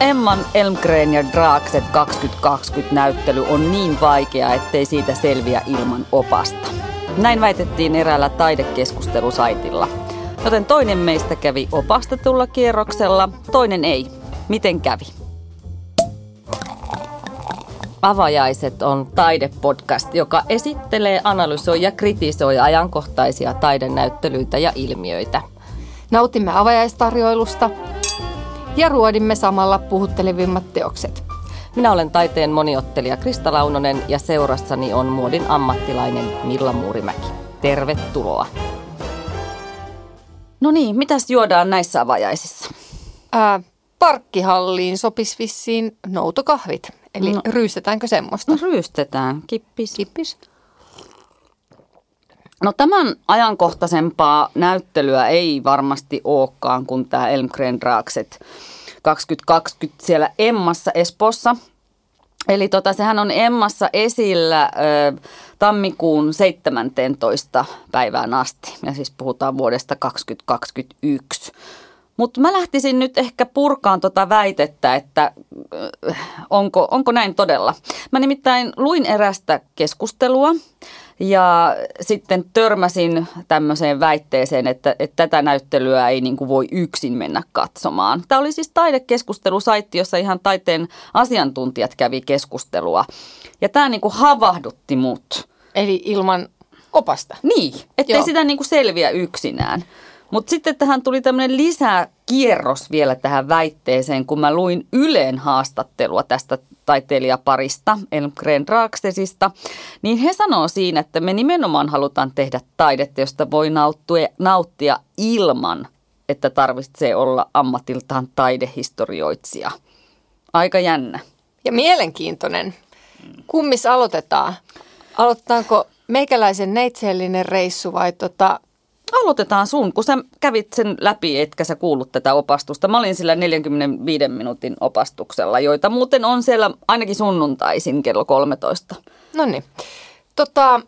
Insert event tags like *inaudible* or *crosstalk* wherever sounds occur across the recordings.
Emman Elmgren ja Draakset 2020-näyttely on niin vaikea, ettei siitä selviä ilman opasta. Näin väitettiin eräällä taidekeskustelusaitilla. Joten toinen meistä kävi opastetulla kierroksella, toinen ei. Miten kävi? Avajaiset on taidepodcast, joka esittelee, analysoi ja kritisoi ajankohtaisia taidenäyttelyitä ja ilmiöitä. Nautimme avajaistarjoilusta ja ruodimme samalla puhuttelevimmat teokset. Minä olen taiteen moniottelija Krista Launonen ja seurassani on muodin ammattilainen Milla Muurimäki. Tervetuloa. No niin, mitäs juodaan näissä avajaisissa? Ää, parkkihalliin sopis vissiin noutokahvit. Eli no. ryystetäänkö semmoista? No ryystetään, kippis. Kippis. No tämän ajankohtaisempaa näyttelyä ei varmasti olekaan kuin tämä Elmgren Draakset 2020 siellä Emmassa Espossa. Eli tota, sehän on Emmassa esillä ö, tammikuun 17. päivään asti. Ja siis puhutaan vuodesta 2021. Mutta mä lähtisin nyt ehkä purkaan tota väitettä, että onko, onko näin todella. Mä nimittäin luin erästä keskustelua ja sitten törmäsin tämmöiseen väitteeseen, että, että tätä näyttelyä ei niin kuin voi yksin mennä katsomaan. Tämä oli siis taidekeskustelusaitti, jossa ihan taiteen asiantuntijat kävi keskustelua. Ja tämä niin kuin havahdutti mut. Eli ilman opasta? Niin, ettei Joo. sitä niin kuin selviä yksinään. Mutta sitten tähän tuli tämmöinen lisäkierros vielä tähän väitteeseen, kun mä luin Yleen haastattelua tästä taiteilijaparista, Elmgren Draaksesista, niin he sanoo siinä, että me nimenomaan halutaan tehdä taidetta, josta voi nauttia, nauttia ilman, että tarvitsee olla ammatiltaan taidehistorioitsija. Aika jännä. Ja mielenkiintoinen. Kummis aloitetaan? Aloitetaanko meikäläisen neitsellinen reissu vai tota Aloitetaan sun, kun sä kävit sen läpi, etkä sä kuullut tätä opastusta. Mä olin sillä 45 minuutin opastuksella, joita muuten on siellä ainakin sunnuntaisin kello 13. No niin. Tota,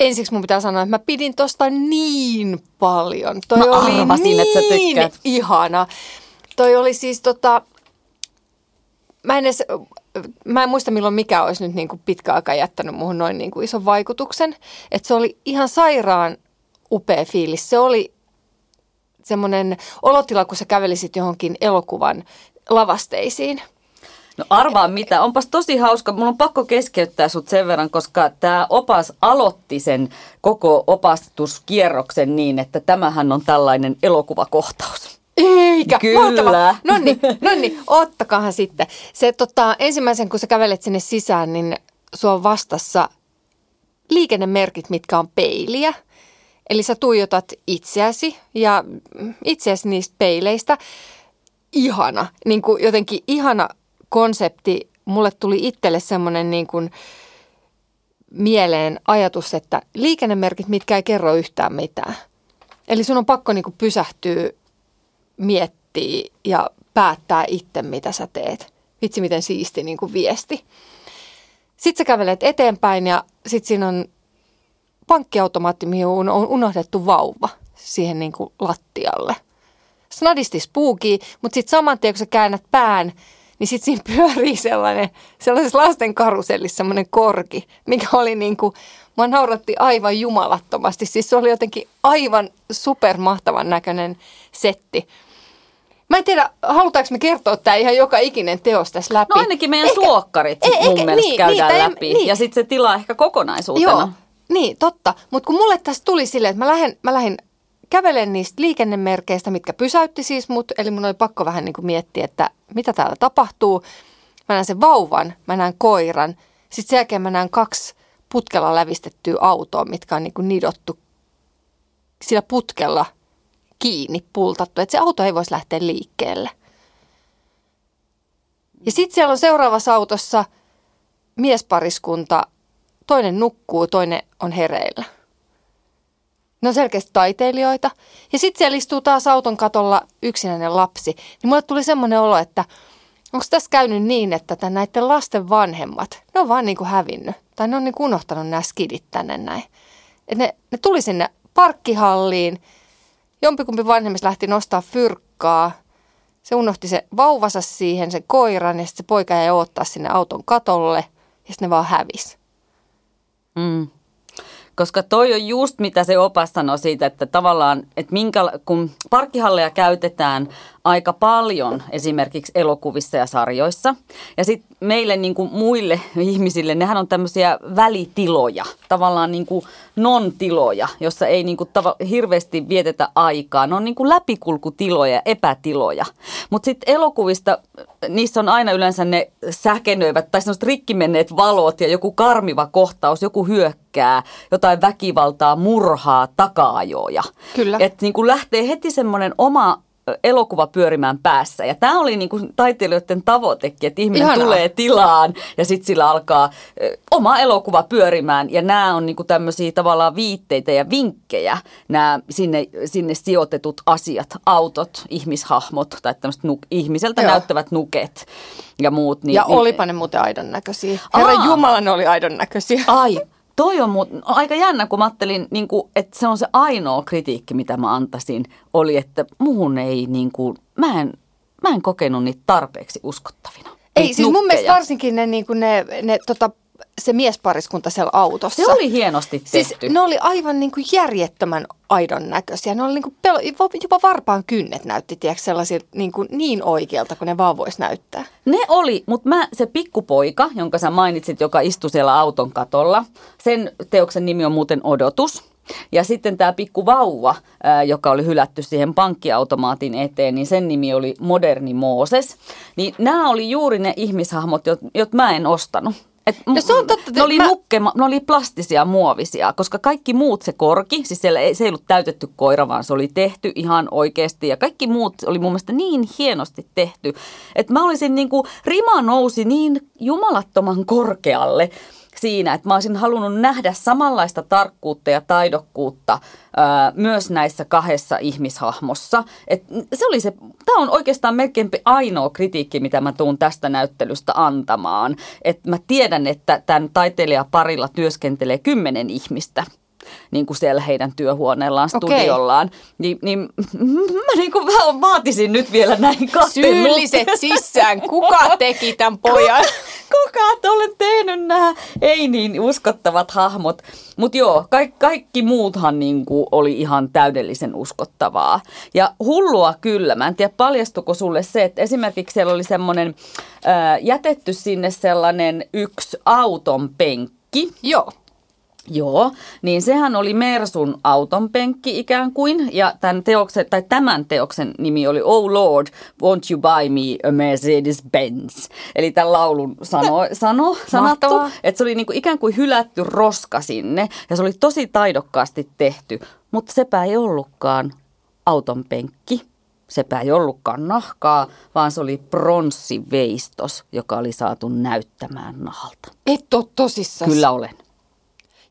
ensiksi mun pitää sanoa, että mä pidin tosta niin paljon. Toi mä oli arvasin, niin että sä niin tykkäät. ihana. Toi oli siis tota, mä en edes, mä en muista milloin mikä olisi nyt niin kuin pitkä aika jättänyt muuhun noin niin kuin ison vaikutuksen. Että se oli ihan sairaan upea fiilis. Se oli semmoinen olotila, kun sä kävelisit johonkin elokuvan lavasteisiin. No arvaa mitä, onpas tosi hauska. Mun on pakko keskeyttää sut sen verran, koska tämä opas aloitti sen koko opastuskierroksen niin, että tämähän on tällainen elokuvakohtaus. Eikä, Kyllä. No niin, no niin, ottakahan sitten. Se tota, ensimmäisen, kun sä kävelet sinne sisään, niin sua on vastassa liikennemerkit, mitkä on peiliä – Eli sä tuijotat itseäsi ja itseäsi niistä peileistä. Ihana, niin kuin jotenkin ihana konsepti. Mulle tuli itselle semmoinen niin kuin mieleen ajatus, että liikennemerkit, mitkä ei kerro yhtään mitään. Eli sun on pakko niin kuin pysähtyä, miettiä ja päättää itse, mitä sä teet. Vitsi, miten siisti niin kuin viesti. Sitten sä kävelet eteenpäin ja sitten siinä on pankkiautomaatti, mihin on unohdettu vauva siihen niin kuin lattialle. Snadisti spuukii, mutta sitten saman tien, kun sä käännät pään, niin sitten siinä pyörii sellainen, sellaisessa lasten karusellissa sellainen korki, mikä oli niin kuin, mua nauratti aivan jumalattomasti. Siis se oli jotenkin aivan supermahtavan näköinen setti. Mä en tiedä, halutaanko me kertoa tämä ihan joka ikinen teos tässä läpi. No ainakin meidän ehkä, suokkarit ei, mun ehkä, mielestä niin, käydään niin, läpi. Niin. Ja sitten se tila ehkä kokonaisuutena. Joo, niin, totta. Mutta kun mulle tässä tuli silleen, että mä lähden, mä lähden kävelen niistä liikennemerkeistä, mitkä pysäytti siis mut. Eli mun oli pakko vähän niin kuin miettiä, että mitä täällä tapahtuu. Mä näen sen vauvan, mä näen koiran. Sitten sen jälkeen mä näen kaksi putkella lävistettyä autoa, mitkä on niin kuin nidottu sillä putkella kiinni, pultattu. Että se auto ei voisi lähteä liikkeelle. Ja sitten siellä on seuraavassa autossa miespariskunta – toinen nukkuu, toinen on hereillä. Ne on selkeästi taiteilijoita. Ja sitten siellä istuu taas auton katolla yksinäinen lapsi. Niin mulle tuli semmoinen olo, että onko tässä käynyt niin, että tämän näiden lasten vanhemmat, ne on vaan niin kuin hävinnyt. Tai ne on niin kuin unohtanut nämä skidit tänne näin. Et ne, ne tuli sinne parkkihalliin. Jompikumpi vanhemmista lähti nostaa fyrkkaa. Se unohti se vauvansa siihen, se koiran ja sitten se poika jäi odottaa sinne auton katolle ja sitten ne vaan hävisi. Mm. Koska toi on just mitä se opas sanoi siitä, että tavallaan, että minkä, kun parkkihalleja käytetään aika paljon esimerkiksi elokuvissa ja sarjoissa. Ja sitten meille niin kuin muille ihmisille, nehän on tämmöisiä välitiloja, tavallaan niin kuin non-tiloja, jossa ei niin kuin tava, hirveästi vietetä aikaa. Ne on niin kuin läpikulkutiloja ja epätiloja. Mutta sitten elokuvista, niissä on aina yleensä ne säkenöivät tai semmoiset rikkimenneet valot ja joku karmiva kohtaus, joku hyökkää, jotain väkivaltaa, murhaa, takaajoja. Kyllä. Että niin kuin lähtee heti semmoinen oma elokuva pyörimään päässä. Ja tämä oli niin kuin taiteilijoiden tavoitekin, että ihminen Ihanaa. tulee tilaan ja sitten sillä alkaa oma elokuva pyörimään. Ja nämä on niin kuin tämmöisiä tavallaan viitteitä ja vinkkejä, nämä sinne, sinne sijoitetut asiat, autot, ihmishahmot tai tämmöiset nuk, ihmiseltä Joo. näyttävät nuket ja muut. Niin, Ja niin, olipa ne muuten aidon näköisiä. Herra. Jumala, ne oli aidon näköisiä. Ai, toi on muut, aika jännä, kun mä ajattelin, niin kuin, että se on se ainoa kritiikki, mitä mä antaisin, oli, että muun ei, niin kuin, mä, en, mä en kokenut niitä tarpeeksi uskottavina. Ei, siis mun mielestä nukkeja. varsinkin ne, niin kuin ne, ne tota, se miespariskunta siellä autossa. Se oli hienosti Siis tehty. ne oli aivan niin kuin järjettömän aidon näköisiä. Ne oli niin kuin pelo, jopa varpaan kynnet näytti tiedätkö, sellaisia niin, kuin niin oikealta, kun ne vaan voisi näyttää. Ne oli, mutta mä, se pikkupoika, jonka sä mainitsit, joka istui siellä auton katolla, sen teoksen nimi on muuten Odotus. Ja sitten tämä pikku vauva, ää, joka oli hylätty siihen pankkiautomaatin eteen, niin sen nimi oli Moderni Mooses. Niin nämä oli juuri ne ihmishahmot, joita mä en ostanut. Et No se on totta, ne, oli mä- nukkema, ne oli plastisia, muovisia, koska kaikki muut se korki, siis siellä ei, se ei ollut täytetty koira, vaan se oli tehty ihan oikeasti. Ja kaikki muut oli mun mielestä niin hienosti tehty, että mä olisin niin kuin, rima nousi niin jumalattoman korkealle siinä, että mä olisin halunnut nähdä samanlaista tarkkuutta ja taidokkuutta ää, myös näissä kahdessa ihmishahmossa. Et se oli se, tämä on oikeastaan melkein ainoa kritiikki, mitä mä tuun tästä näyttelystä antamaan. Että mä tiedän, että tämän taiteilijaparilla työskentelee kymmenen ihmistä niin kuin siellä heidän työhuoneellaan, studiollaan. Niin, niin *laughs* mä niin kuin vähän vaatisin nyt vielä näin kahteen Syylliset sisään. Kuka teki tämän pojan? Kuka et ole tehnyt nämä ei niin uskottavat hahmot. Mutta joo, kaikki, kaikki muuthan niinku oli ihan täydellisen uskottavaa. Ja hullua kyllä, mä en tiedä paljastuko sulle se, että esimerkiksi siellä oli semmoinen jätetty sinne sellainen yksi auton penkki. Joo. Joo, niin sehän oli Mersun auton penkki ikään kuin, ja tämän, teoksen, tai tämän teoksen nimi oli Oh Lord, won't you buy me a Mercedes-Benz? Eli tämän laulun sano, *laughs* sano, Mahtavaa. että se oli niinku ikään kuin hylätty roska sinne, ja se oli tosi taidokkaasti tehty, mutta sepä ei ollutkaan auton penkki. Sepä ei ollutkaan nahkaa, vaan se oli pronssiveistos, joka oli saatu näyttämään nahalta. Et ole tosissaan. Kyllä olen.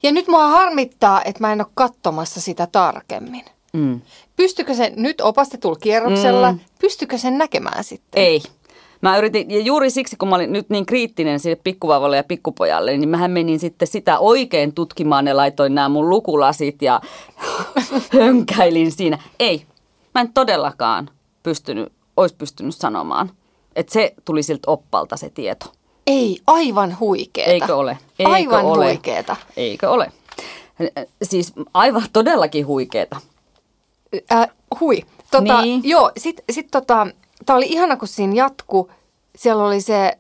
Ja nyt mua harmittaa, että mä en ole katsomassa sitä tarkemmin. Mm. Pystykö se nyt opastetulla kierroksella, Mm. pystykö sen näkemään sitten? Ei. Mä yritin, ja juuri siksi, kun mä olin nyt niin kriittinen sille pikkuvauvalle ja pikkupojalle, niin mähän menin sitten sitä oikein tutkimaan ja laitoin nämä mun lukulasit ja *laughs* hönkäilin siinä. Ei, mä en todellakaan pystynyt, olisi pystynyt sanomaan. Että se tuli siltä oppalta se tieto. Ei, aivan huikeeta. Eikö ole? Eikö aivan ole? huikeeta. Eikö ole? Siis aivan todellakin huikeeta. Äh, hui. Tota, Niin. Joo, sit, sit tota, tää oli ihana, kun siinä jatku. Siellä oli se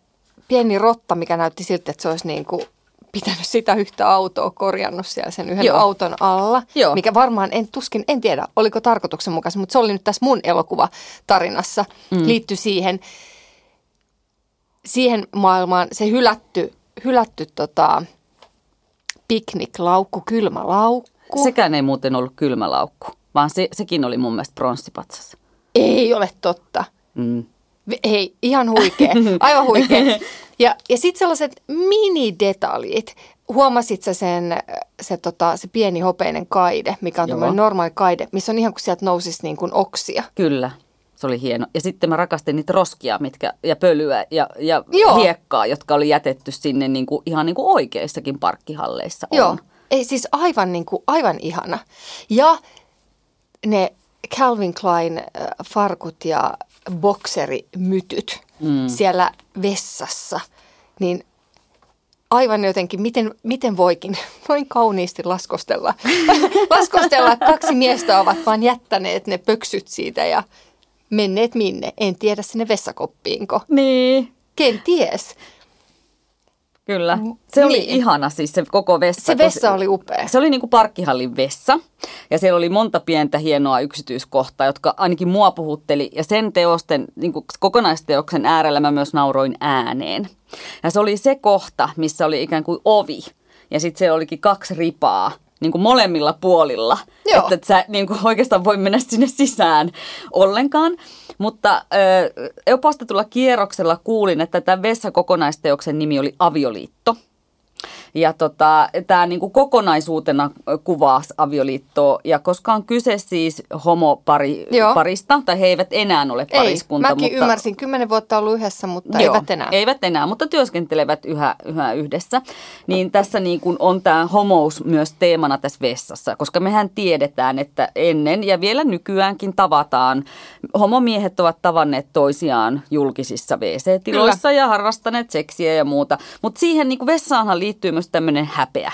pieni rotta, mikä näytti siltä, että se olisi niinku pitänyt sitä yhtä autoa korjannut siellä sen yhden Joo. auton alla. Joo. Mikä varmaan, en tuskin, en tiedä, oliko tarkoituksenmukaista, mutta se oli nyt tässä mun elokuvatarinassa, mm. liittyi siihen, siihen maailmaan, se hylätty, hylätty tota, pikniklaukku, kylmä laukku. Sekään ei muuten ollut kylmälaukku, vaan se, sekin oli mun mielestä pronssipatsas. Ei ole totta. Mm. Hei, ihan huikea, *laughs* aivan huikea. Ja, ja sitten sellaiset minidetaljit. Huomasit sä sen, se, tota, se pieni hopeinen kaide, mikä on tämmöinen normaali kaide, missä on ihan kuin sieltä nousisi niin kuin oksia. Kyllä, se oli hieno. Ja sitten mä rakastin niitä roskia mitkä, ja pölyä ja, ja Joo. hiekkaa, jotka oli jätetty sinne niin kuin, ihan niin kuin oikeissakin parkkihalleissa on. Joo, ei siis aivan, niin kuin, aivan ihana. Ja ne Calvin Klein äh, farkut ja bokserimytyt mm. siellä vessassa, niin aivan jotenkin, miten, miten voikin *laughs* noin kauniisti laskostella. *laughs* laskostella, kaksi miestä ovat vaan jättäneet ne pöksyt siitä ja menneet minne. En tiedä sinne vessakoppiinko. Niin. Kenties. Kyllä. Se oli Niin. ihana siis se koko vessa. Se vessa oli upea. Se oli niin kuin parkkihallin vessa ja siellä oli monta pientä hienoa yksityiskohtaa, jotka ainakin mua puhutteli ja sen teosten, niin kuin kokonaisteoksen äärellä mä myös nauroin ääneen. Ja se oli se kohta, missä oli ikään kuin ovi ja sitten siellä olikin kaksi ripaa niin kuin molemmilla puolilla, Joo. että et sä niin kuin oikeastaan voi mennä sinne sisään ollenkaan. Mutta ö, opastetulla kierroksella kuulin, että tämän vessakokonaisteoksen nimi oli Avioliitto. Ja tota, tämä niinku kokonaisuutena kuvaa avioliittoa. Ja koska on kyse siis homopari, Joo. parista, tai he eivät enää ole Ei, pariskunta. mäkin mutta, ymmärsin. Kymmenen vuotta ollut yhdessä, mutta Joo, eivät enää. Eivät enää, mutta työskentelevät yhä, yhä yhdessä. Niin tässä niin kuin on tämä homous myös teemana tässä vessassa, koska mehän tiedetään, että ennen ja vielä nykyäänkin tavataan. Homomiehet ovat tavanneet toisiaan julkisissa WC-tiloissa ja harrastaneet seksiä ja muuta. Mutta siihen niin kuin vessaanhan liittyy myös tämmöinen häpeä.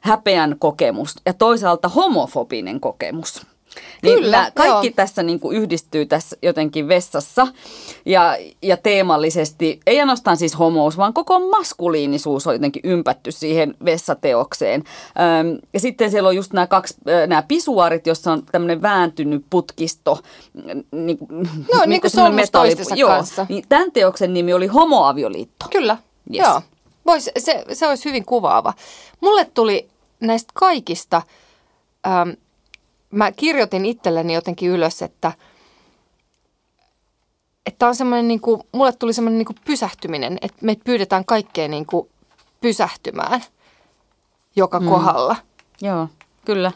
Häpeän kokemus ja toisaalta homofobinen kokemus. Niin Kyllä, nämä kaikki joo. tässä niin kuin yhdistyy tässä jotenkin vessassa ja, ja teemallisesti, ei ainoastaan siis homous, vaan koko maskuliinisuus on jotenkin ympätty siihen vessateokseen. Öm, ja sitten siellä on just nämä kaksi, nämä pisuaarit, jossa on tämmöinen vääntynyt putkisto. Niin, No, niin kuin solmus toistensa joo, kanssa. Niin tämän teoksen nimi oli homoavioliitto. Kyllä, Yes. joo. Vois, se, se olisi hyvin kuvaava. Mulle tuli näistä kaikista, ähm, mä kirjoitin itselleni jotenkin ylös, että että on semmoinen, niin kuin, mulle tuli semmoinen niin kuin pysähtyminen, että meitä pyydetään kaikkea niin kuin pysähtymään joka mm. kohdalla. Joo, kyllä.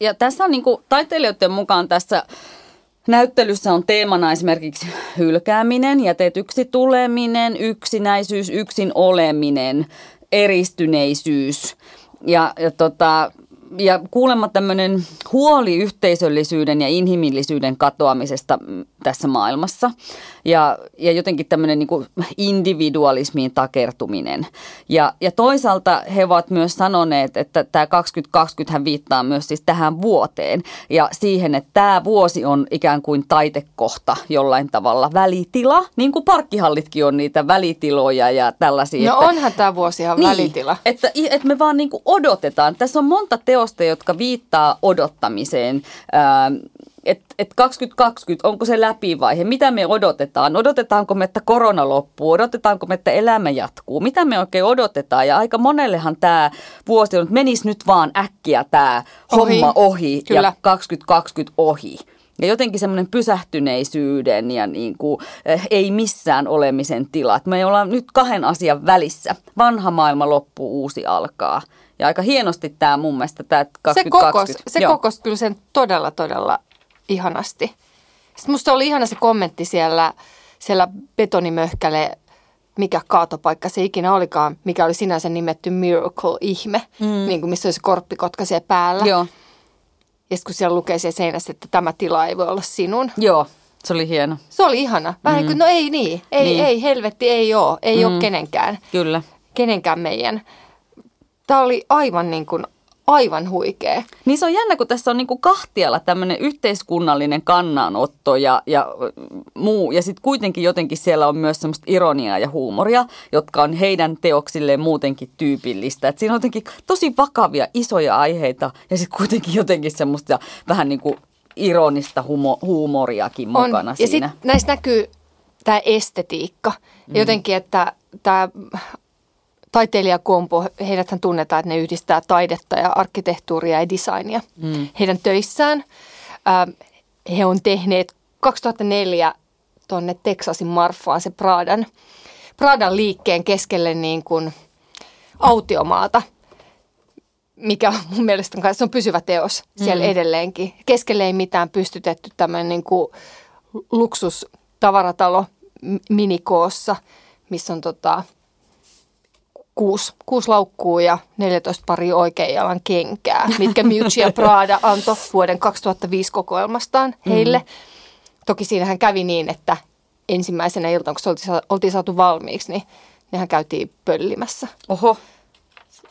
Ja tässä on niin kuin, taiteilijoiden mukaan tässä näyttelyssä on teemana esimerkiksi hylkääminen, jätetyksi tuleminen, yksinäisyys, yksin oleminen, eristyneisyys. Ja, ja, tota, ja kuulemma tämmöinen huoli yhteisöllisyyden ja inhimillisyyden katoamisesta mm, tässä maailmassa. Ja, ja jotenkin tämmöinen niin kuin individualismiin takertuminen. Ja, ja toisaalta he ovat myös sanoneet, että tämä 2020 hän viittaa myös siis tähän vuoteen. Ja siihen, että tämä vuosi on ikään kuin taitekohta jollain tavalla välitila. Niin kuin parkkihallitkin on niitä välitiloja ja tällaisia. No että- onhan tämä vuosi ihan niin, välitila. Että, että me vaan niin kuin odotetaan. Tässä on monta teosta, jotka viittaa odottamiseen. Että et 2020, onko se läpivaihe? Mitä me odotetaan? Odotetaanko me, että korona loppuu? Odotetaanko me, että elämä jatkuu? Mitä me oikein odotetaan? Ja aika monellehan tämä vuosi on, että menisi nyt vaan äkkiä tämä homma ohi Kyllä. ja 2020 ohi. Ja jotenkin semmoinen pysähtyneisyyden ja niin kuin, eh, ei missään olemisen tila. Että me ollaan nyt kahden asian välissä. Vanha maailma loppuu, uusi alkaa. Ja aika hienosti tämä mun mielestä tämä Se 2020. kokos, se Joo. kokos kyllä sen todella, todella ihanasti. Sitten musta oli ihana se kommentti siellä, siellä betonimöhkäle, mikä kaatopaikka se ikinä olikaan, mikä oli sinänsä nimetty Miracle-ihme, mm. niin kuin missä oli se korppikotka siellä päällä. Joo, Ja sitten kun siellä lukee siellä seinässä, että tämä tila ei voi olla sinun. joo, se oli hieno. Se oli ihana. Vähän mm. kuin, no ei niin, ei, Niin. niin. ei helvetti, ei ole, ei mm. ole kenenkään, Kyllä. kenenkään meidän. Tämä oli aivan niin kuin, aivan huikea. Niin se on jännä, kun tässä on niinku kahtialla tämmöinen yhteiskunnallinen kannanotto ja, ja ö, muu. Ja sitten kuitenkin jotenkin siellä on myös semmoista ironiaa ja huumoria, jotka on heidän teoksilleen muutenkin tyypillistä. Et siinä on jotenkin tosi vakavia, isoja aiheita ja sitten kuitenkin jotenkin semmoista vähän niin kuin ironista humo, huumoriakin mukana Ja siinä. sitten näissä näkyy tämä estetiikka. Mm. Jotenkin, että tämä taiteilijakompo, heidäthän tunnetaan, että ne yhdistää taidetta ja arkkitehtuuria ja designia mm. heidän töissään. Ähm, he on tehneet 2004 tuonne Texasin Marfaan se Pradan, Pradan liikkeen keskelle niin kuin autiomaata mikä mun mielestä on, se on pysyvä teos siellä mm. edelleenkin. Keskelle ei mitään pystytetty tämmöinen niin kuin minikoossa, missä on tota, kuusi, kuusi laukkuu ja 14 pari oikean jalan kenkää, mitkä Miuccia Prada antoi vuoden 2005 kokoelmastaan heille. Mm. Toki siinähän kävi niin, että ensimmäisenä iltana, kun se oltiin, oltiin saatu valmiiksi, niin nehän käytiin pöllimässä. Oho.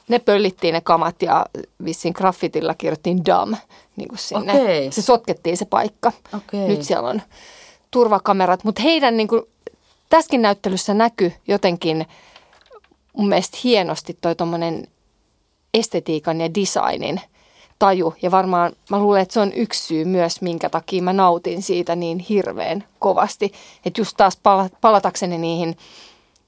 Ne pöllittiin ne kamat ja vissiin graffitilla kirjoittiin dam niin kuin sinne. Okei. Se sotkettiin se paikka. Okei. Nyt siellä on turvakamerat, mutta heidän niin kuin, tässäkin näyttelyssä näkyy jotenkin mun mielestä hienosti toi tommonen estetiikan ja designin taju. Ja varmaan mä luulen, että se on yksi syy myös, minkä takia mä nautin siitä niin hirveän kovasti. Että just taas pala- palatakseni niihin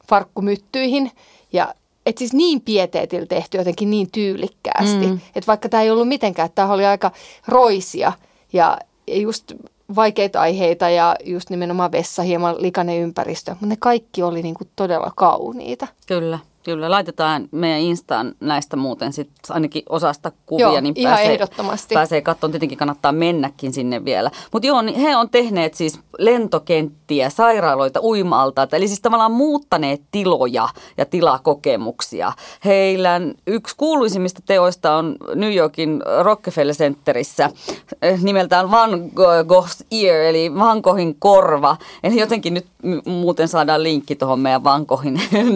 farkkumyttyihin ja et siis niin pieteetillä tehty jotenkin niin tyylikkäästi. Mm. Että vaikka tämä ei ollut mitenkään, että tämä oli aika roisia ja ja just vaikeita aiheita ja just nimenomaan vessa, hieman likainen ympäristö. Mutta ne kaikki oli niinku todella kauniita. Kyllä, kyllä. Laitetaan meidän Instaan näistä muuten sit ainakin osasta kuvia, Joo, niin ihan pääsee, ehdottomasti. pääsee katsomaan. Tietenkin kannattaa mennäkin sinne vielä. Mutta joo, niin he on tehneet siis lentokenttiä, sairaaloita, uima-altaita, eli siis tavallaan muuttaneet tiloja ja tilakokemuksia. Heillä yksi kuuluisimmista teoista on New Yorkin Rockefeller Centerissä eh, nimeltään Van Gogh's Ear, eli Van Goghin korva. Eli jotenkin nyt muuten saadaan linkki tuohon meidän Van Goghin *laughs*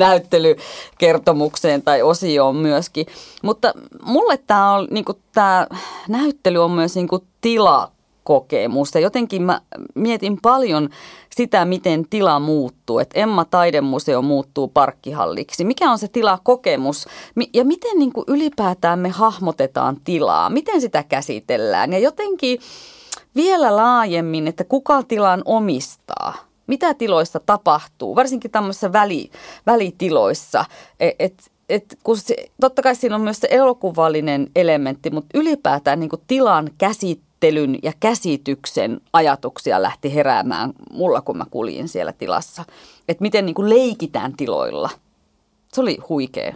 näyttelykertomukseen tai osioon myöskin. Mutta mulle tämä on, niinku, näyttely on myös niinku tila kokemus. Ja jotenkin mä mietin paljon sitä, miten tila muuttuu. Että Emma Taidemuseo muuttuu parkkihalliksi. Mikä on se tilakokemus ja miten niin kuin ylipäätään me hahmotetaan tilaa? Miten sitä käsitellään? Ja jotenkin vielä laajemmin, että kuka tilan omistaa? Mitä tiloissa tapahtuu, varsinkin tämmöisissä väli, välitiloissa, että et, et, kun se, totta kai siinä on myös se elokuvallinen elementti, mutta ylipäätään niin tilan käsittelyn ja käsityksen ajatuksia lähti heräämään mulla, kun mä kuljin siellä tilassa. Että miten niin leikitään tiloilla. Se oli huikea,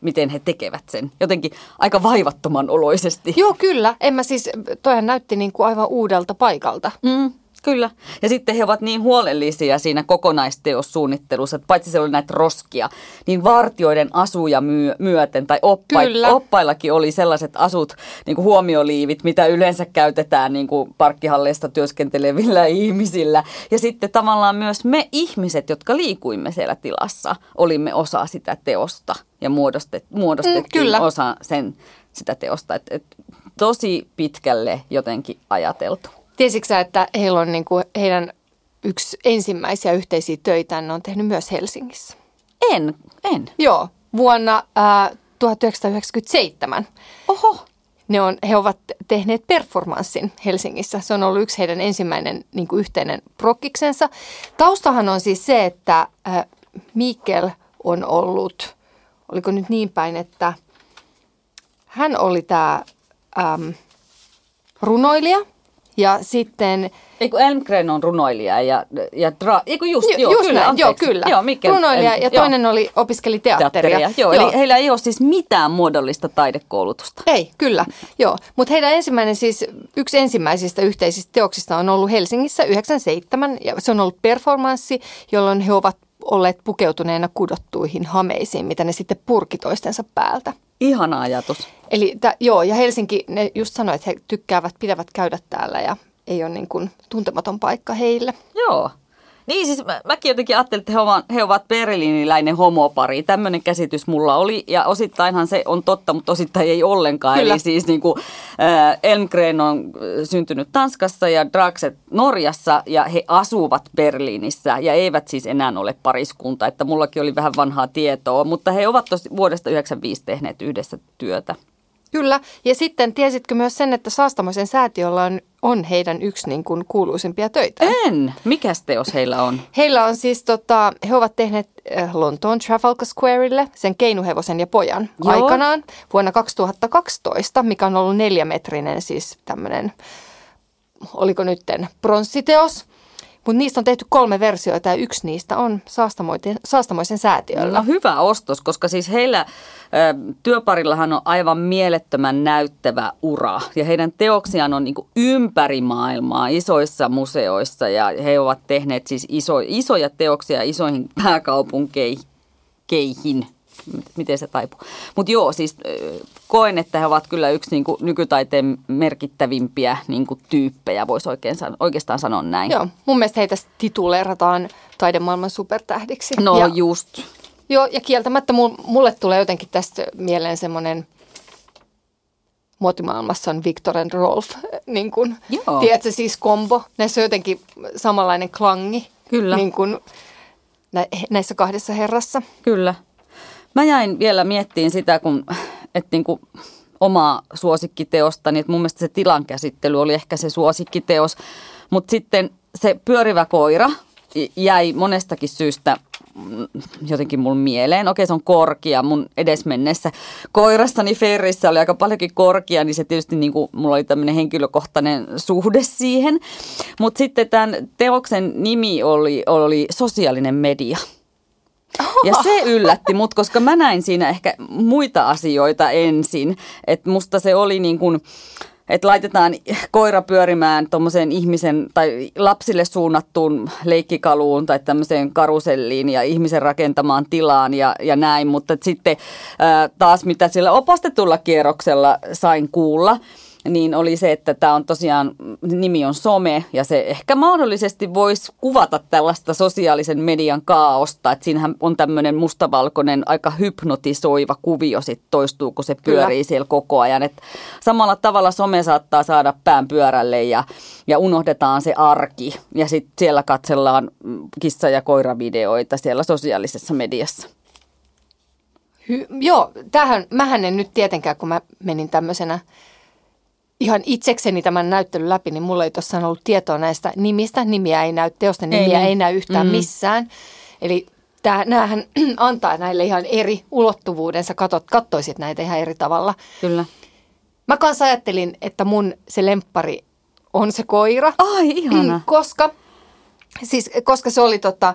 miten he tekevät sen. Jotenkin aika vaivattoman oloisesti. Joo, kyllä. En mä siis, toihan näytti niin kuin aivan uudelta paikalta. Mm, kyllä. Ja sitten he ovat niin huolellisia siinä kokonaisteossuunnittelussa, että paitsi siellä oli näitä roskia, niin vartioiden asuja myö- myöten tai oppa- Kyllä. oppaillakin oli sellaiset asut, niin kuin huomioliivit, mitä yleensä käytetään niin kuin parkkihalleista työskentelevillä *laughs* ihmisillä. Ja sitten tavallaan myös me ihmiset, jotka liikuimme siellä tilassa, olimme osa sitä teosta ja muodostet, muodostettiin Mm, kyllä. osa sen, sitä teosta. Et, et, tosi pitkälle jotenkin ajateltu. Tiesitkö sä, että heillä on niin kuin heidän yksi ensimmäisiä yhteisiä töitään ne on tehnyt myös Helsingissä? En, en. Joo, vuonna ää, 1997. Oho. Ne on, he ovat tehneet performanssin Helsingissä. Se on ollut yksi heidän ensimmäinen niin kuin yhteinen prokkiksensa. Taustahan on siis se, että äh, Mikkel on ollut, oliko nyt niin päin, että hän oli tämä ähm, runoilija ja sitten Eikö Elmgren on runoilija ja, ja dra, eikö just, Ju- joo, just kyllä, näin, joo, kyllä. Joo, Mikkel, Runoilija ja joo, toinen oli, opiskeli teatteria. teatteria. Joo, eli heillä ei ole siis mitään muodollista taidekoulutusta. Ei, kyllä, joo. Mutta heidän ensimmäinen siis, yksi ensimmäisistä yhteisistä teoksista on ollut Helsingissä 97 ja se on ollut performanssi, jolloin he ovat olleet pukeutuneena kudottuihin hameisiin, mitä ne sitten purki toistensa päältä. Ihana ajatus. Eli tä, joo, ja Helsinki, ne just sanoi, että he tykkäävät, pitävät käydä täällä ja ei ole niin kuin tuntematon paikka heille. Joo. Niin siis mä, mäkin jotenkin ajattelin, että he ovat, he ovat berliiniläinen homopari. Tämmöinen käsitys mulla oli ja osittainhan se on totta, mutta osittain ei ollenkaan. Kyllä. Eli siis niin kuin, äh, Elmgren on äh, syntynyt Tanskassa ja Draxet Norjassa ja he asuvat Berliinissä ja eivät siis enää ole pariskunta. Että mullakin oli vähän vanhaa tietoa, mutta he ovat tosi vuodesta 1995 tehneet yhdessä työtä. Kyllä, ja sitten tiesitkö myös sen, että Saastamoisen säätiöllä on, on heidän yksi niin kuin kuuluisimpia töitä? En. Mikäs teos heillä on? Heillä on siis, tota, he ovat tehneet äh, Lontoon Trafalgar Squareille sen keinuhevosen ja pojan. Joo. aikanaan vuonna 2012, mikä on ollut neljämetrinen siis tämmöinen, oliko nytten pronssiteos. Mutta niistä on tehty kolme versiota ja yksi niistä on Saastamoisen, Saastamoisen säätiöllä. No hyvä ostos, koska siis heillä työparillahan on aivan mielettömän näyttävä ura. Ja heidän teoksiaan on niin ympäri maailmaa isoissa museoissa ja he ovat tehneet siis iso, isoja teoksia isoihin pääkaupunkeihin. Miten se taipuu. Mutta joo, siis koen, että he ovat kyllä yksi niin kuin, nykytaiteen merkittävimpiä niin kuin, tyyppejä, voisi oikein, oikeastaan sanoa näin. Joo, mun mielestä heitä tituleerataan taidemaailman supertähdiksi. No ja, just. Joo, ja kieltämättä mulle tulee jotenkin tästä mieleen semmoinen muotimaailmassa on Victor and Rolf, *laughs* niin kuin, Joo. tiedätkö, siis kombo. Näissä on jotenkin samanlainen klangi. Kyllä. Niin kuin näissä kahdessa herrassa. Kyllä. Mä jäin vielä miettiin sitä, kun, että niin kuin omaa suosikkiteostani, että mun mielestä se tilankäsittely oli ehkä se suosikkiteos, mutta sitten se pyörivä koira jäi monestakin syystä jotenkin mun mieleen. Okei, se on korkia. Mun edesmennessä koirassani Ferrissä oli aika paljonkin korkia, niin se tietysti niin kuin, mulla oli tämmöinen henkilökohtainen suhde siihen. Mutta sitten tämän teoksen nimi oli, oli sosiaalinen media. Ja se yllätti mut, koska mä näin siinä ehkä muita asioita ensin. Että musta se oli niin kuin, että laitetaan koira pyörimään tuommoiseen ihmisen tai lapsille suunnattuun leikkikaluun tai tämmöiseen karuselliin ja ihmisen rakentamaan tilaan ja, ja näin. Mutta sitten ää, taas mitä sillä opastetulla kierroksella sain kuulla – niin oli se, että tämä on tosiaan, nimi on some ja se ehkä mahdollisesti voisi kuvata tällaista sosiaalisen median kaaosta, että siinähän on tämmöinen mustavalkoinen aika hypnotisoiva kuvio sitten toistuu, kun se pyörii Kyllä. siellä koko ajan. Et samalla tavalla some saattaa saada pään pyörälle ja, ja unohdetaan se arki ja sitten siellä katsellaan kissa- ja koiravideoita siellä sosiaalisessa mediassa. Hy- joo, tähän, mähän en nyt tietenkään, kun mä menin tämmöisenä ihan itsekseni tämän näyttelyn läpi, niin mulla ei tuossa ollut tietoa näistä nimistä. Nimiä ei näy, teosten nimiä ei, ei näy yhtään mm. missään. Eli tämä, näähän *clears throat* antaa näille ihan eri ulottuvuudensa, katot, kattoisit näitä ihan eri tavalla. Kyllä. Mä kanssa ajattelin, että mun se lemppari on se koira. Ai, ihana. Koska, siis, koska se oli tota,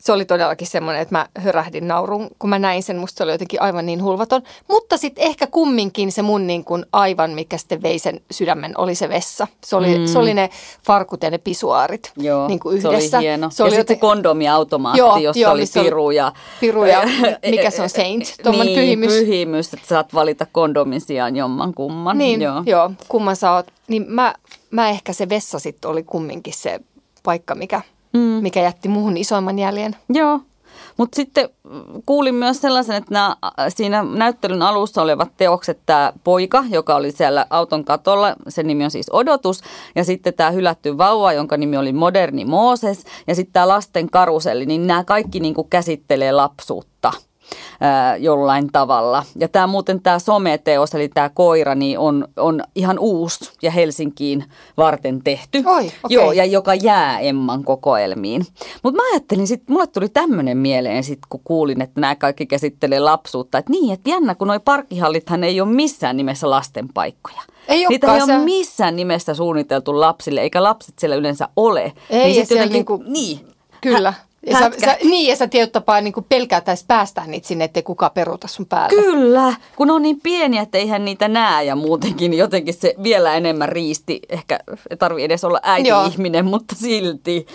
se oli todellakin semmoinen, että mä hörähdin naurun, kun mä näin sen. Musta se oli jotenkin aivan niin hulvaton. Mutta sitten ehkä kumminkin se mun niin kuin aivan, mikä sitten vei sen sydämen, oli se vessa. Se oli, mm. se oli ne farkut ja ne pisuaarit joo, niin kuin yhdessä. se oli hieno. Se ja oli sitten joten... kondomiautomaatti, joo, jossa joo, oli piru ja... Piru ja *laughs* mikä se on Saint, niin, pyhimys. pyhimys, että saat valita kondomin sijaan jomman kumman. Niin, joo, joo kumman sä oot. Niin mä, mä ehkä se vessa sitten oli kumminkin se paikka, mikä mm. mikä jätti muuhun isoimman jäljen. Joo, mutta sitten kuulin myös sellaisen, että nämä, siinä näyttelyn alussa olevat teokset, tämä poika, joka oli siellä auton katolla, sen nimi on siis Odotus, ja sitten tämä hylätty vauva, jonka nimi oli Moderni Mooses, ja sitten tämä lasten karuselli, niin nämä kaikki niin kuin käsittelee lapsuutta ää, jollain tavalla. Ja tämä muuten tämä someteos, eli tämä koira, niin on, on ihan uusi ja Helsinkiin varten tehty. Oi, okay. Joo, ja joka jää Emman kokoelmiin. Mutta mä ajattelin sitten, mulle tuli tämmöinen mieleen sitten, kun kuulin, että nämä kaikki käsittelee lapsuutta. Että niin, että jännä, kun noi parkkihallithan ei ole missään nimessä lasten paikkoja. Ei Niitä ei ole missään nimessä suunniteltu lapsille, eikä lapset siellä yleensä ole. Ei, niin jotenkin, niinku, niin. Kyllä. Ja sä, sä, niin, ja sä tietyllä tapaa niin pelkäätäisi päästään niitä sinne, ettei kukaan peruta sun päälle. Kyllä, kun on niin pieniä, että eihän niitä näe ja muutenkin niin jotenkin se vielä enemmän riisti. Ehkä ei tarvi edes olla äiti-ihminen, mutta silti.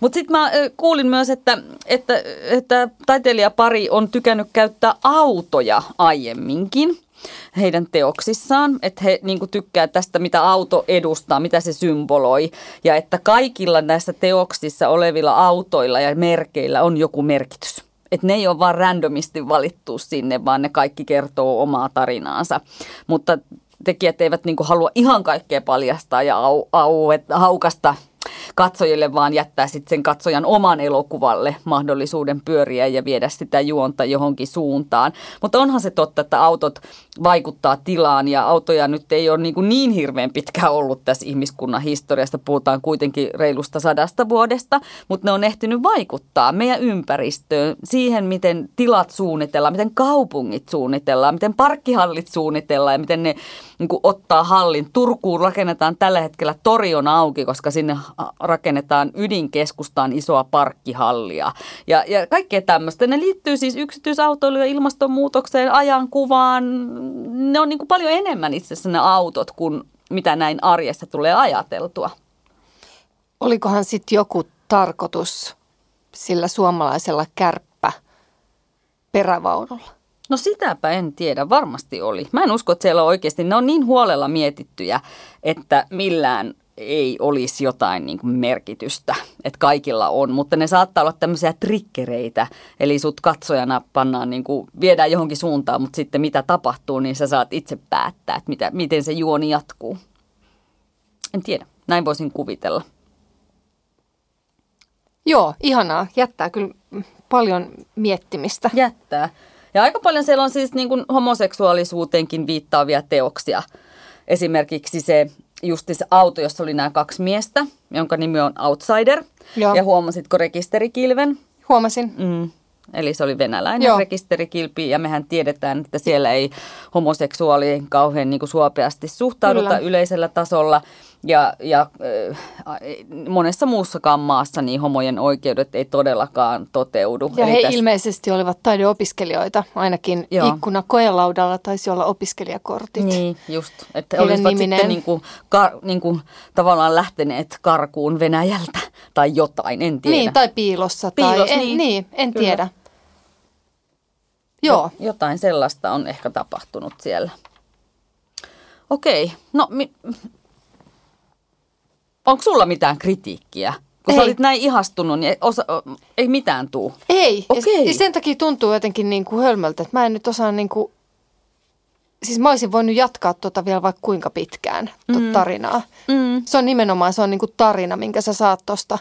Mutta sitten mä kuulin myös, että, että, että taiteilijapari on tykännyt käyttää autoja aiemminkin heidän teoksissaan, että he niin kuin tykkää tästä, mitä auto edustaa, mitä se symboloi, ja että kaikilla näissä teoksissa olevilla autoilla ja merkeillä on joku merkitys. Että ne ei ole vaan randomisti valittu sinne, vaan ne kaikki kertoo omaa tarinaansa. Mutta tekijät eivät niin kuin halua ihan kaikkea paljastaa ja au, au, et, haukasta katsojille, vaan jättää sitten sen katsojan oman elokuvalle mahdollisuuden pyöriä ja viedä sitä juonta johonkin suuntaan. Mutta onhan se totta, että autot vaikuttaa tilaan ja autoja nyt ei ole niin, kuin niin hirveän pitkä ollut tässä ihmiskunnan historiasta. Puhutaan kuitenkin reilusta sadasta vuodesta, mutta ne on ehtinyt vaikuttaa meidän ympäristöön, siihen miten tilat suunnitellaan, miten kaupungit suunnitellaan, miten parkkihallit suunnitellaan ja miten ne niin kuin ottaa hallin. Turkuun rakennetaan tällä hetkellä torion auki, koska sinne rakennetaan ydinkeskustaan isoa parkkihallia. Ja, ja kaikkea tämmöistä. Ne liittyy siis yksityisautoiluun ja ilmastonmuutokseen, ajankuvaan. Ne on niin kuin paljon enemmän itse asiassa ne autot kuin mitä näin arjessa tulee ajateltua. Olikohan sitten joku tarkoitus sillä suomalaisella kärppä perävaunulla? No sitäpä en tiedä, varmasti oli. Mä en usko, että siellä on oikeasti, ne on niin huolella mietittyjä, että millään ei olisi jotain niin kuin merkitystä, että kaikilla on, mutta ne saattaa olla tämmöisiä trikkereitä, eli sut katsojana pannaan, niin kuin, viedään johonkin suuntaan, mutta sitten mitä tapahtuu, niin sä saat itse päättää, että mitä, miten se juoni jatkuu. En tiedä, näin voisin kuvitella. Joo, ihanaa. Jättää kyllä paljon miettimistä. Jättää. Ja aika paljon siellä on siis niin kuin homoseksuaalisuuteenkin viittaavia teoksia. Esimerkiksi se justi se auto, jossa oli nämä kaksi miestä, jonka nimi on Outsider. Joo. Ja huomasitko rekisterikilven? Huomasin. Mm. Eli se oli venäläinen Joo. rekisterikilpi ja mehän tiedetään, että siellä ei homoseksuaaliin kauhean niin kuin suopeasti suhtauduta Kyllä. yleisellä tasolla. Ja, ja äh, monessa muussakaan maassa niin homojen oikeudet ei todellakaan toteudu. Ja Eli he tässä... ilmeisesti olivat taideopiskelijoita, ainakin Joo. ikkuna koelaudalla taisi olla opiskelijakortit. Niin, just. Että Heidän olisivat niminen... sitten niin kuin, kar, niin kuin, tavallaan lähteneet karkuun Venäjältä *laughs* tai jotain, en tiedä. Niin, tai piilossa. Piilos, tai, niin. En, niin, en Kyllä. tiedä. Joo. Jotain sellaista on ehkä tapahtunut siellä. Okei, no mi- onko sulla mitään kritiikkiä? Kun ei. sä olit näin ihastunut, niin osa, ei mitään tuu. Ei, okay. ja sen takia tuntuu jotenkin niin kuin hölmöltä, että mä en nyt osaa niin kuin, siis mä olisin voinut jatkaa tuota vielä vaikka kuinka pitkään, tuota mm. tarinaa. Mm. Se on nimenomaan, se on niin kuin tarina, minkä sä saat tuosta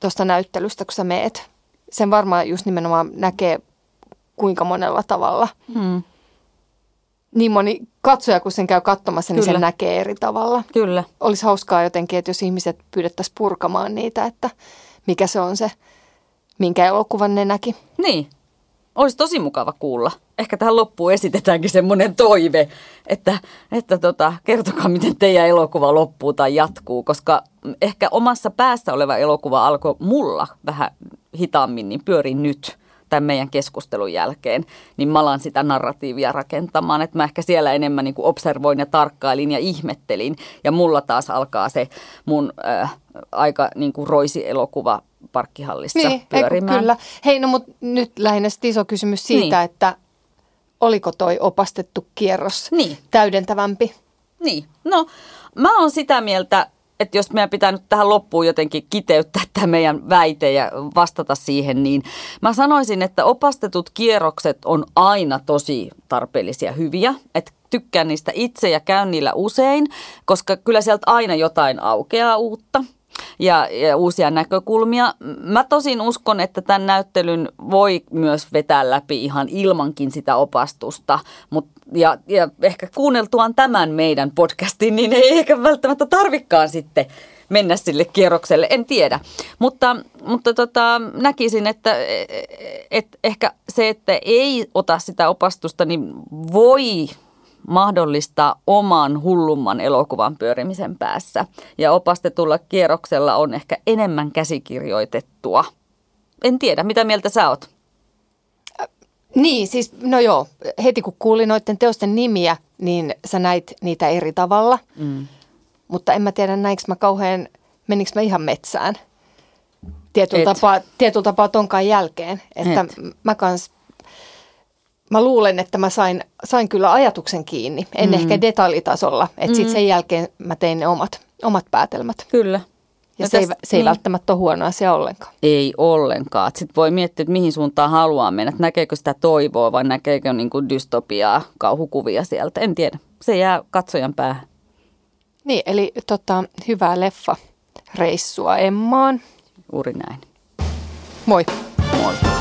tosta näyttelystä, kun sä meet. Sen varmaan just nimenomaan näkee kuinka monella tavalla. Hmm. Niin moni katsoja, kun sen käy katsomassa, niin Kyllä. sen näkee eri tavalla. Kyllä. Olisi hauskaa jotenkin, että jos ihmiset pyydettäisiin purkamaan niitä, että mikä se on se, minkä elokuvan ne näki. Niin. Olisi tosi mukava kuulla. Ehkä tähän loppuun esitetäänkin semmoinen toive, että, että tota, kertokaa, miten teidän elokuva loppuu tai jatkuu, koska ehkä omassa päässä oleva elokuva alkoi mulla vähän hitaammin, niin pyörin nyt – tämän meidän keskustelun jälkeen, niin mä alan sitä narratiivia rakentamaan. Että mä ehkä siellä enemmän niin kuin observoin ja tarkkailin ja ihmettelin. Ja mulla taas alkaa se mun äh, aika niin kuin roisi-elokuva parkkihallissa niin, pyörimään. kyllä. Hei, no mutta nyt lähinnä iso kysymys siitä, niin. että oliko toi opastettu kierros niin. täydentävämpi? Niin, no mä oon sitä mieltä, että jos meidän pitää nyt tähän loppuun jotenkin kiteyttää tämä meidän väite ja vastata siihen, niin mä sanoisin, että opastetut kierrokset on aina tosi tarpeellisia hyviä. Että tykkään niistä itse ja käyn niillä usein, koska kyllä sieltä aina jotain aukeaa uutta – ja, ja uusia näkökulmia. Mä tosin uskon, että tämän näyttelyn voi myös vetää läpi ihan ilmankin sitä opastusta, Mut, ja, ja ehkä kuunneltuaan tämän meidän podcastin, niin ei ehkä välttämättä tarvikkaan sitten mennä sille kierrokselle, en tiedä. Mutta, mutta tota, näkisin, että et ehkä se, että ei ota sitä opastusta, niin voi mahdollistaa oman hullumman elokuvan pyörimisen päässä. Ja opastetulla kierroksella on ehkä enemmän käsikirjoitettua. En tiedä, mitä mieltä sä oot? Niin, siis no joo, heti kun kuulin noiden teosten nimiä, niin sä näit niitä eri tavalla. Mm. Mutta en mä tiedä, näinkö mä kauhean, menikö mä ihan metsään tietyllä tapaa, tietyllä tapaa tonkaan jälkeen. Että Et. mä kans mä luulen, että mä sain, sain kyllä ajatuksen kiinni, en mm. ehkä detaljitasolla, että mm. sitten sen jälkeen mä tein ne omat, omat päätelmät. Kyllä. Ja, ja se, tästä, ei, se ei niin. välttämättä ole huono asia ollenkaan. Ei ollenkaan. Sitten voi miettiä, että mihin suuntaan haluaa mennä. Että näkeekö sitä toivoa vai näkeekö niin kuin dystopiaa, kauhukuvia sieltä. En tiedä. Se jää katsojan päähän. Niin, eli tota, hyvää leffa reissua Emmaan. Juuri näin. Moi. Moi.